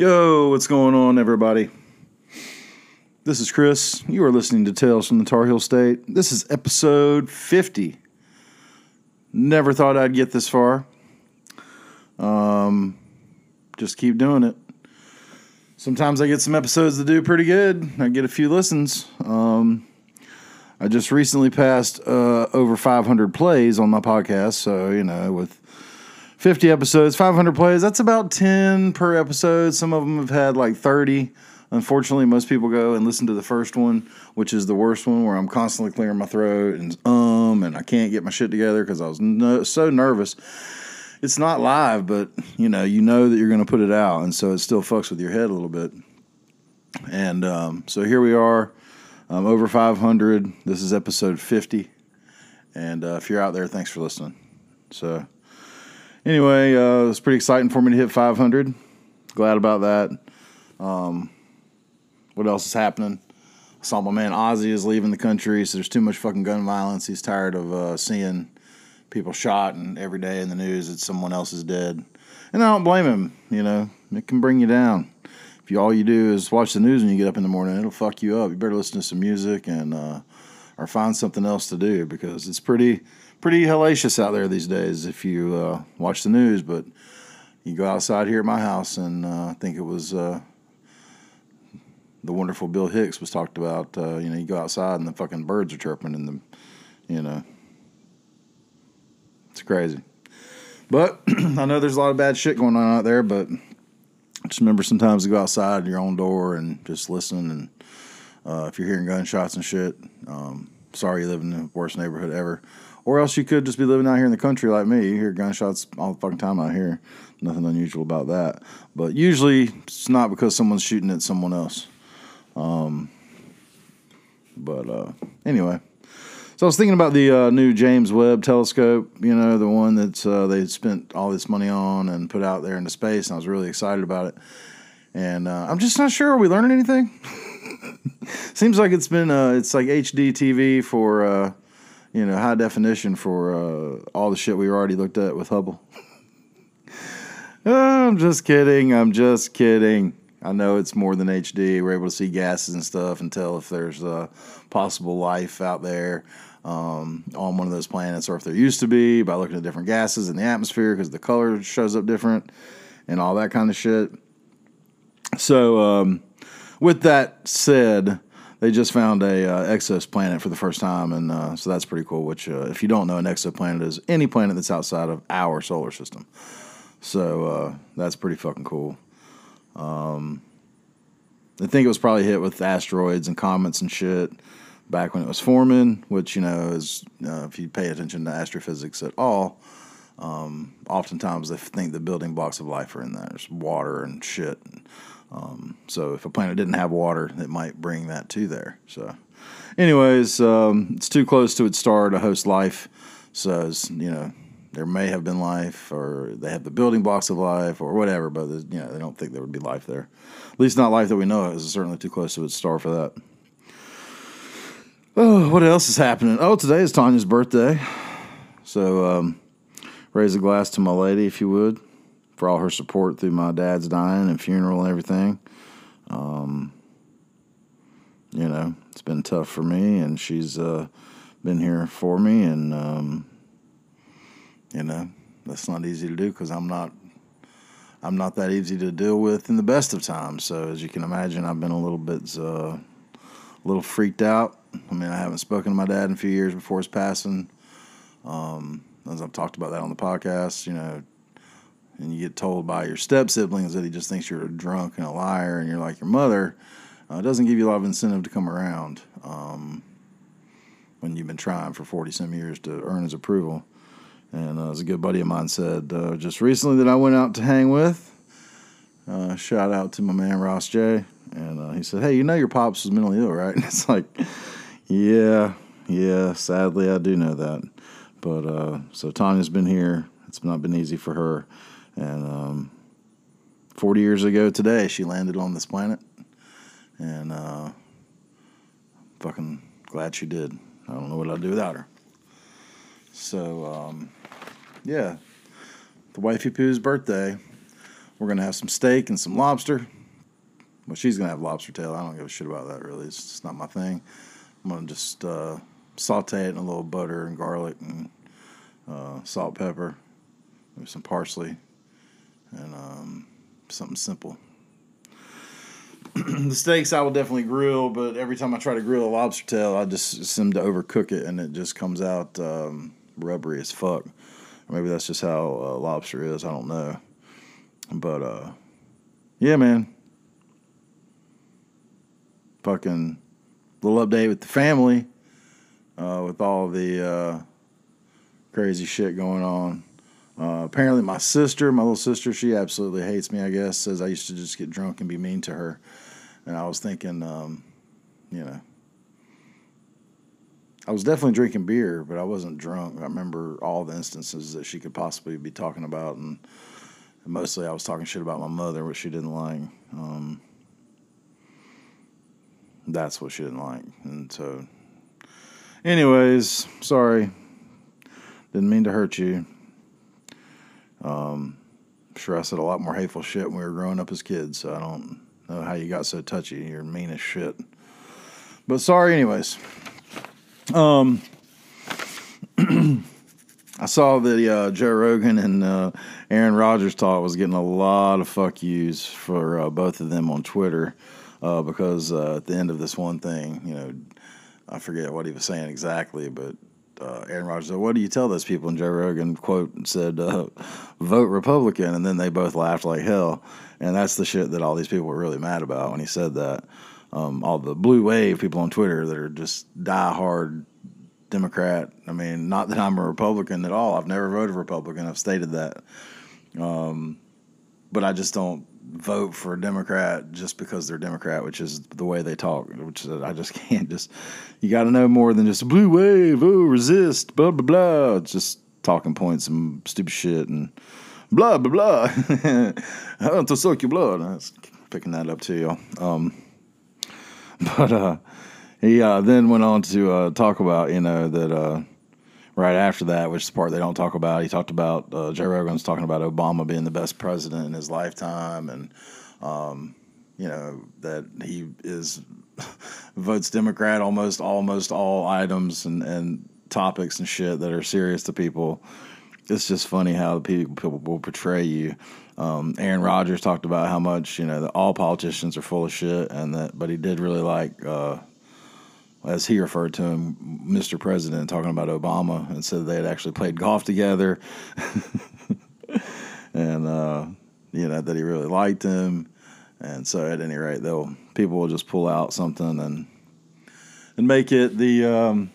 Yo, what's going on, everybody? This is Chris. You are listening to Tales from the Tar Heel State. This is episode 50. Never thought I'd get this far. Um, just keep doing it. Sometimes I get some episodes that do pretty good. I get a few listens. Um, I just recently passed uh, over 500 plays on my podcast. So, you know, with 50 episodes, 500 plays, that's about 10 per episode. Some of them have had like 30. Unfortunately, most people go and listen to the first one, which is the worst one, where I'm constantly clearing my throat and um, and I can't get my shit together because I was no, so nervous. It's not live, but you know, you know that you're going to put it out, and so it still fucks with your head a little bit. And um, so here we are, um, over 500. This is episode 50, and uh, if you're out there, thanks for listening. So anyway, uh, was pretty exciting for me to hit 500. Glad about that. Um, what else is happening? I saw my man Ozzy is leaving the country, so there's too much fucking gun violence. He's tired of uh, seeing people shot, and every day in the news that someone else is dead. And I don't blame him. You know, it can bring you down. If you all you do is watch the news when you get up in the morning, it'll fuck you up. You better listen to some music and uh, or find something else to do because it's pretty pretty hellacious out there these days if you uh, watch the news. But you go outside here at my house, and uh, I think it was uh, the wonderful Bill Hicks was talked about. Uh, you know, you go outside and the fucking birds are chirping, and the, you know, it's crazy. But I know there's a lot of bad shit going on out there. But just remember sometimes to go outside your own door and just listen. And uh, if you're hearing gunshots and shit, um, sorry you live in the worst neighborhood ever. Or else you could just be living out here in the country like me. You hear gunshots all the fucking time out here. Nothing unusual about that. But usually it's not because someone's shooting at someone else. Um, but uh, anyway, so I was thinking about the uh, new James Webb Telescope. You know, the one that uh, they spent all this money on and put out there into space, and I was really excited about it. And uh, I'm just not sure. Are we learning anything? Seems like it's been uh, it's like HD TV for uh, you know high definition for uh, all the shit we already looked at with Hubble. I'm just kidding. I'm just kidding. I know it's more than HD. We're able to see gases and stuff and tell if there's uh, possible life out there um, on one of those planets or if there used to be by looking at different gases in the atmosphere because the color shows up different and all that kind of shit. So, um, with that said, they just found a uh, exoplanet for the first time, and uh, so that's pretty cool. Which, uh, if you don't know, an exoplanet is any planet that's outside of our solar system. So uh, that's pretty fucking cool. Um, I think it was probably hit with asteroids and comets and shit back when it was forming, which you know is uh, if you pay attention to astrophysics at all, um, oftentimes they think the building blocks of life are in there. There's water and shit. Um, so if a planet didn't have water, it might bring that to there. So, anyways, um, it's too close to its star to host life. So you know there may have been life, or they have the building blocks of life, or whatever. But you know they don't think there would be life there. At least not life that we know. It's certainly too close to its star for that. Oh, what else is happening? Oh, today is Tanya's birthday. So um, raise a glass to my lady, if you would, for all her support through my dad's dying and funeral and everything. Um, you know, it's been tough for me, and she's uh, been here for me, and um, you know, that's not easy to do because I'm not. I'm not that easy to deal with in the best of times. So as you can imagine, I've been a little bit, uh, a little freaked out. I mean, I haven't spoken to my dad in a few years before his passing. Um, as I've talked about that on the podcast, you know, and you get told by your step siblings that he just thinks you're a drunk and a liar and you're like your mother, uh, it doesn't give you a lot of incentive to come around um, when you've been trying for 40 some years to earn his approval. And uh, as a good buddy of mine said uh, just recently that I went out to hang with, uh, shout out to my man Ross J. And uh, he said, Hey, you know your pops was mentally ill, right? And it's like, Yeah, yeah, sadly I do know that. But uh, so Tanya's been here. It's not been easy for her. And um, 40 years ago today, she landed on this planet. And uh, fucking glad she did. I don't know what I'd do without her. So, um, yeah, the wifey poo's birthday. we're gonna have some steak and some lobster. Well, she's gonna have lobster tail. I don't give a shit about that really. It's just not my thing. I'm gonna just uh, saute it in a little butter and garlic and uh, salt, pepper, maybe some parsley, and um, something simple. the steaks I will definitely grill, but every time I try to grill a lobster tail, I just seem to overcook it and it just comes out um, rubbery as fuck. Or maybe that's just how uh, lobster is. I don't know. But uh, yeah, man. Fucking little update with the family, uh, with all the uh, crazy shit going on. Uh, apparently, my sister, my little sister, she absolutely hates me. I guess says I used to just get drunk and be mean to her, and I was thinking, um, you know, I was definitely drinking beer, but I wasn't drunk. I remember all the instances that she could possibly be talking about, and mostly I was talking shit about my mother, which she didn't like. Um, that's what she didn't like, and so, anyways, sorry, didn't mean to hurt you. Um, I'm sure I said a lot more hateful shit when we were growing up as kids, so I don't know how you got so touchy. You're mean as shit. But sorry, anyways. Um, I saw that uh, Joe Rogan and uh, Aaron Rodgers talk was getting a lot of fuck yous for uh, both of them on Twitter uh, because uh, at the end of this one thing, you know, I forget what he was saying exactly, but uh, Aaron Rodgers said, "What do you tell those people?" And Joe Rogan quote said, uh, "Vote Republican," and then they both laughed like hell. And that's the shit that all these people were really mad about when he said that. Um, all the blue wave people on Twitter that are just die-hard Democrat. I mean, not that I'm a Republican at all. I've never voted Republican. I've stated that. Um, but I just don't vote for a Democrat just because they're Democrat, which is the way they talk. Which I just can't just. You got to know more than just blue wave. Oh, resist. Blah blah blah. It's just talking points and stupid shit and blah blah blah. I want to suck your blood. I was picking that up too, y'all. Um, but uh, he uh, then went on to uh, talk about you know that uh, right after that, which is the part they don't talk about. He talked about uh, Joe Rogan's talking about Obama being the best president in his lifetime, and um, you know that he is votes Democrat almost almost all items and and topics and shit that are serious to people. It's just funny how people, people will portray you. Um, Aaron Rodgers talked about how much you know that all politicians are full of shit, and that but he did really like. Uh, as he referred to him, Mr. President, talking about Obama, and said they had actually played golf together, and uh, you know that he really liked him, and so at any rate, they'll people will just pull out something and and make it the um,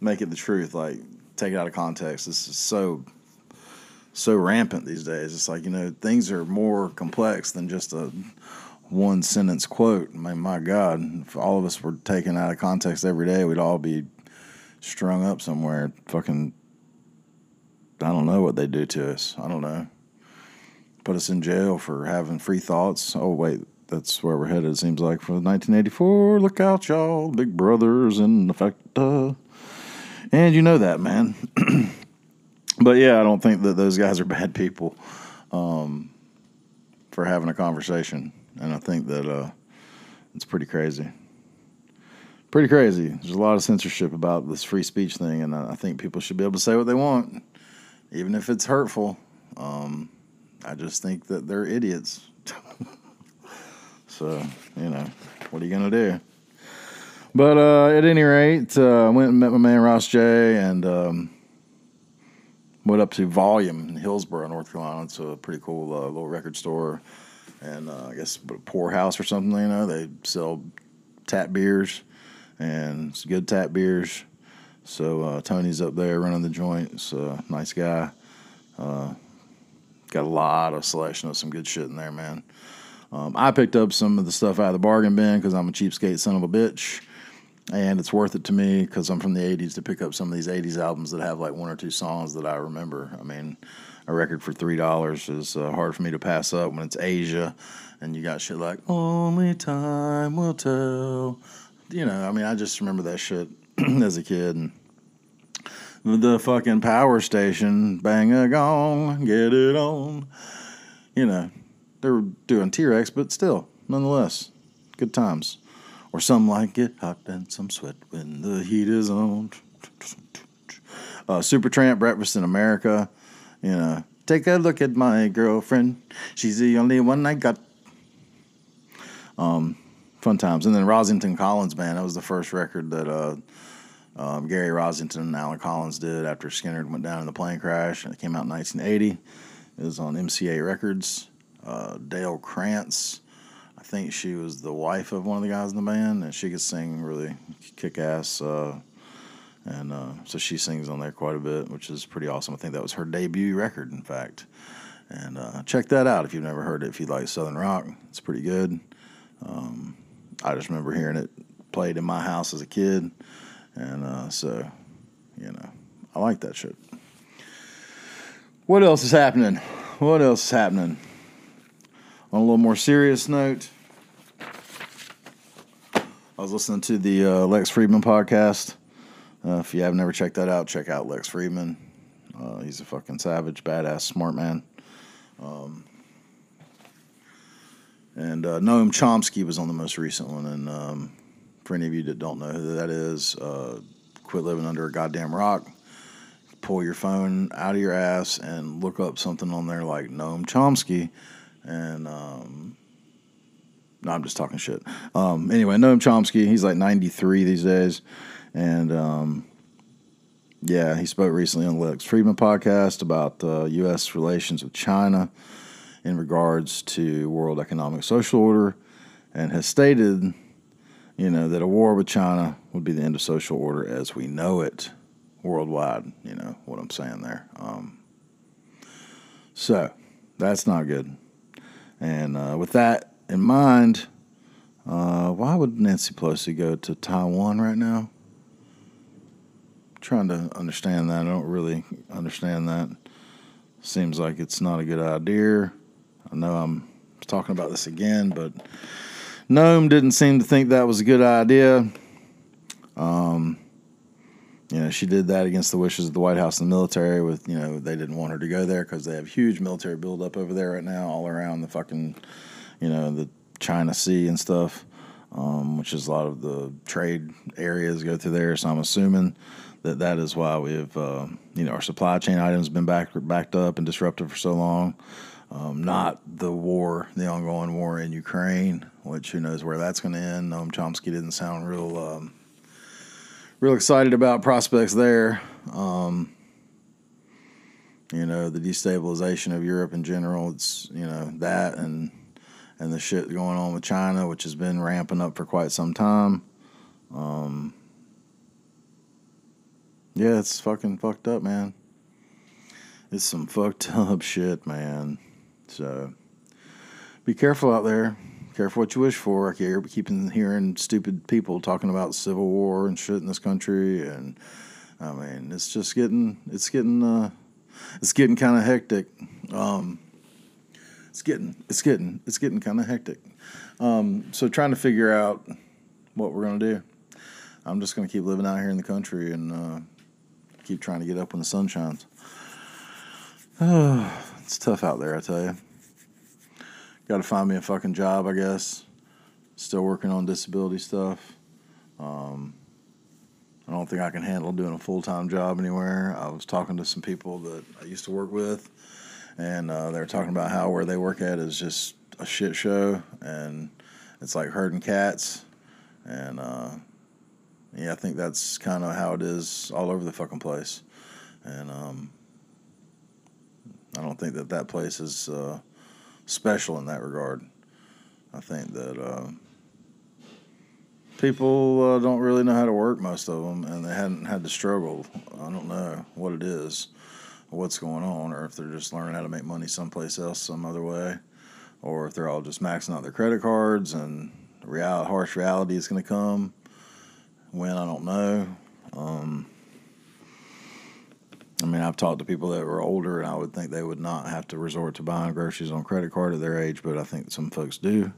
make it the truth, like take it out of context. This is so so rampant these days. It's like you know things are more complex than just a one sentence quote. I mean, my God, if all of us were taken out of context every day, we'd all be strung up somewhere. Fucking, I don't know what they do to us. I don't know. Put us in jail for having free thoughts. Oh, wait, that's where we're headed, it seems like, for 1984. Look out, y'all. Big Brother's in effect. Uh, and you know that, man. but yeah, I don't think that those guys are bad people um, for having a conversation and I think that uh, it's pretty crazy. Pretty crazy. There's a lot of censorship about this free speech thing, and I think people should be able to say what they want, even if it's hurtful. Um, I just think that they're idiots. so, you know, what are you going to do? But uh, at any rate, uh, I went and met my man Ross J and um, went up to Volume in Hillsborough, North Carolina. It's a pretty cool uh, little record store and uh, I guess a poorhouse or something. You know, they sell tap beers and it's good tap beers. So uh, Tony's up there running the joint. It's a nice guy. Uh, got a lot of selection of some good shit in there, man. Um, I picked up some of the stuff out of the bargain bin because I'm a cheapskate son of a bitch. And it's worth it to me because I'm from the 80s to pick up some of these 80s albums that have like one or two songs that I remember. I mean, a record for three dollars is uh, hard for me to pass up when it's Asia, and you got shit like "Only Time Will Tell." You know, I mean, I just remember that shit as a kid. And the fucking power station, bang a gong, get it on. You know, they were doing T Rex, but still, nonetheless, good times. Or some like get hot and some sweat when the heat is on. Uh, Supertramp, Breakfast in America. You know, take a look at my girlfriend. She's the only one I got. Um, fun times. And then Rossington Collins Band. That was the first record that uh, um, Gary Rossington and Allen Collins did after Skynyrd went down in the plane crash. It came out in 1980. It was on MCA Records. Uh, Dale Krantz, think she was the wife of one of the guys in the band, and she could sing really kick ass. Uh, and uh, so she sings on there quite a bit, which is pretty awesome. I think that was her debut record, in fact. And uh, check that out if you've never heard it. If you like Southern rock, it's pretty good. Um, I just remember hearing it played in my house as a kid, and uh, so you know, I like that shit. What else is happening? What else is happening? On a little more serious note, I was listening to the uh, Lex Fridman podcast. Uh, if you have never checked that out, check out Lex Fridman. Uh, he's a fucking savage, badass, smart man. Um, and uh, Noam Chomsky was on the most recent one. And um, for any of you that don't know who that is, uh, quit living under a goddamn rock. Pull your phone out of your ass and look up something on there like Noam Chomsky. And um, no, I'm just talking shit. Um, anyway, Noam Chomsky, he's like 93 these days. And um, yeah, he spoke recently on the Lex Fridman podcast about uh, U.S. relations with China in regards to World Economic Social Order and has stated, you know, that a war with China would be the end of social order as we know it worldwide. You know what I'm saying there. Um, so that's not good. And uh, with that in mind, uh, why would Nancy Pelosi go to Taiwan right now? I'm trying to understand that. I don't really understand that. Seems like it's not a good idea. I know I'm talking about this again, but Noam didn't seem to think that was a good idea. Um, you know, she did that against the wishes of the White House and the military. With you know, they didn't want her to go there because they have huge military buildup over there right now, all around the fucking, you know, the China Sea and stuff, um, which is a lot of the trade areas go through there. So I'm assuming that that is why we have, uh, you know, our supply chain items been back, backed up and disrupted for so long. Um, not the war, the ongoing war in Ukraine, which who knows where that's going to end. Noam Chomsky didn't sound real, um, real excited about prospects there. Um, you know, the destabilization of Europe in general. It's you know that and and the shit going on with China, which has been ramping up for quite some time. Um, yeah, it's fucking fucked up, man. It's some fucked up shit, man. So be careful out there. Careful what you wish for. I keep keeping hearing stupid people talking about civil war and shit in this country, and I mean, it's just getting, it's getting, uh, it's getting kind of hectic. Um, it's getting, it's getting, it's getting kind of hectic. Um, so trying to figure out what we're gonna do. I'm just gonna keep living out here in the country and. Uh, keep trying to get up when the sun shines. Oh, it's tough out there, I tell you. Got to find me a fucking job, I guess. Still working on disability stuff. Um, I don't think I can handle doing a full time job anywhere. I was talking to some people that I used to work with, and uh, they were talking about how where they work at is just a shit show, and it's like herding cats, and uh, yeah, I think that's kind of how it is all over the fucking place, and um, I don't think that that place is uh, special in that regard. I think that uh, people uh, don't really know how to work, most of them, and they hadn't had to struggle. I don't know what it is, what's going on, or if they're just learning how to make money someplace else, some other way, or if they're all just maxing out their credit cards and real harsh reality is going to come when, I don't know. Um, I mean, I've talked to people that were older, and I would think they would not have to resort to buying groceries on credit card at their age, but I think some folks do.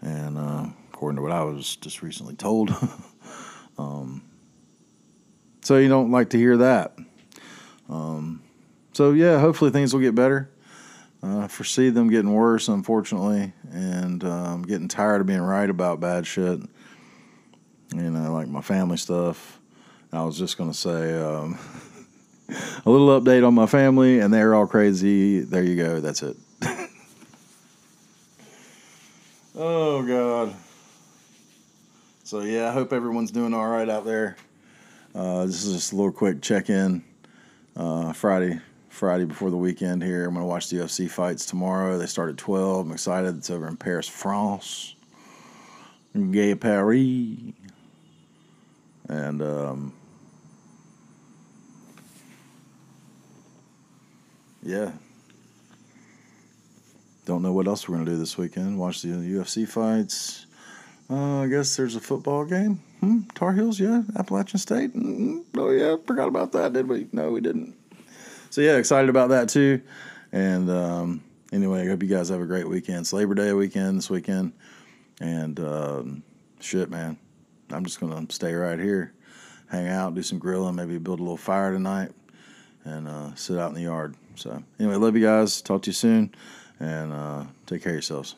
And uh, according to what I was just recently told, um, so you don't like to hear that. Um, so yeah, hopefully things will get better. uh, I foresee them getting worse, unfortunately, and um, getting tired of being right about bad shit. You know, like my family stuff. I was just gonna say um, a little update on my family, and they're all crazy. There you go. That's it. oh God. So yeah, I hope everyone's doing all right out there. Uh, this is just a little quick check in. Uh, Friday, Friday before the weekend here. I'm gonna watch the UFC fights tomorrow. They start at 12. I'm excited. It's over in Paris, France. Gay Paris. And um, yeah. Don't know what else we're gonna do this weekend. Watch the UFC fights. Uh, I guess there's a football game. Hmm? Tar Heels, yeah. Appalachian State. mm Oh yeah, forgot about that, did we? No, we didn't. So yeah, excited about that too. And um, anyway, I hope you guys have a great weekend. It's Labor Day weekend this weekend, and um, shit, man, I'm just gonna stay right here, hang out, do some grilling, maybe build a little fire tonight, and uh, sit out in the yard. So anyway, love you guys. Talk to you soon, and uh, take care of yourselves.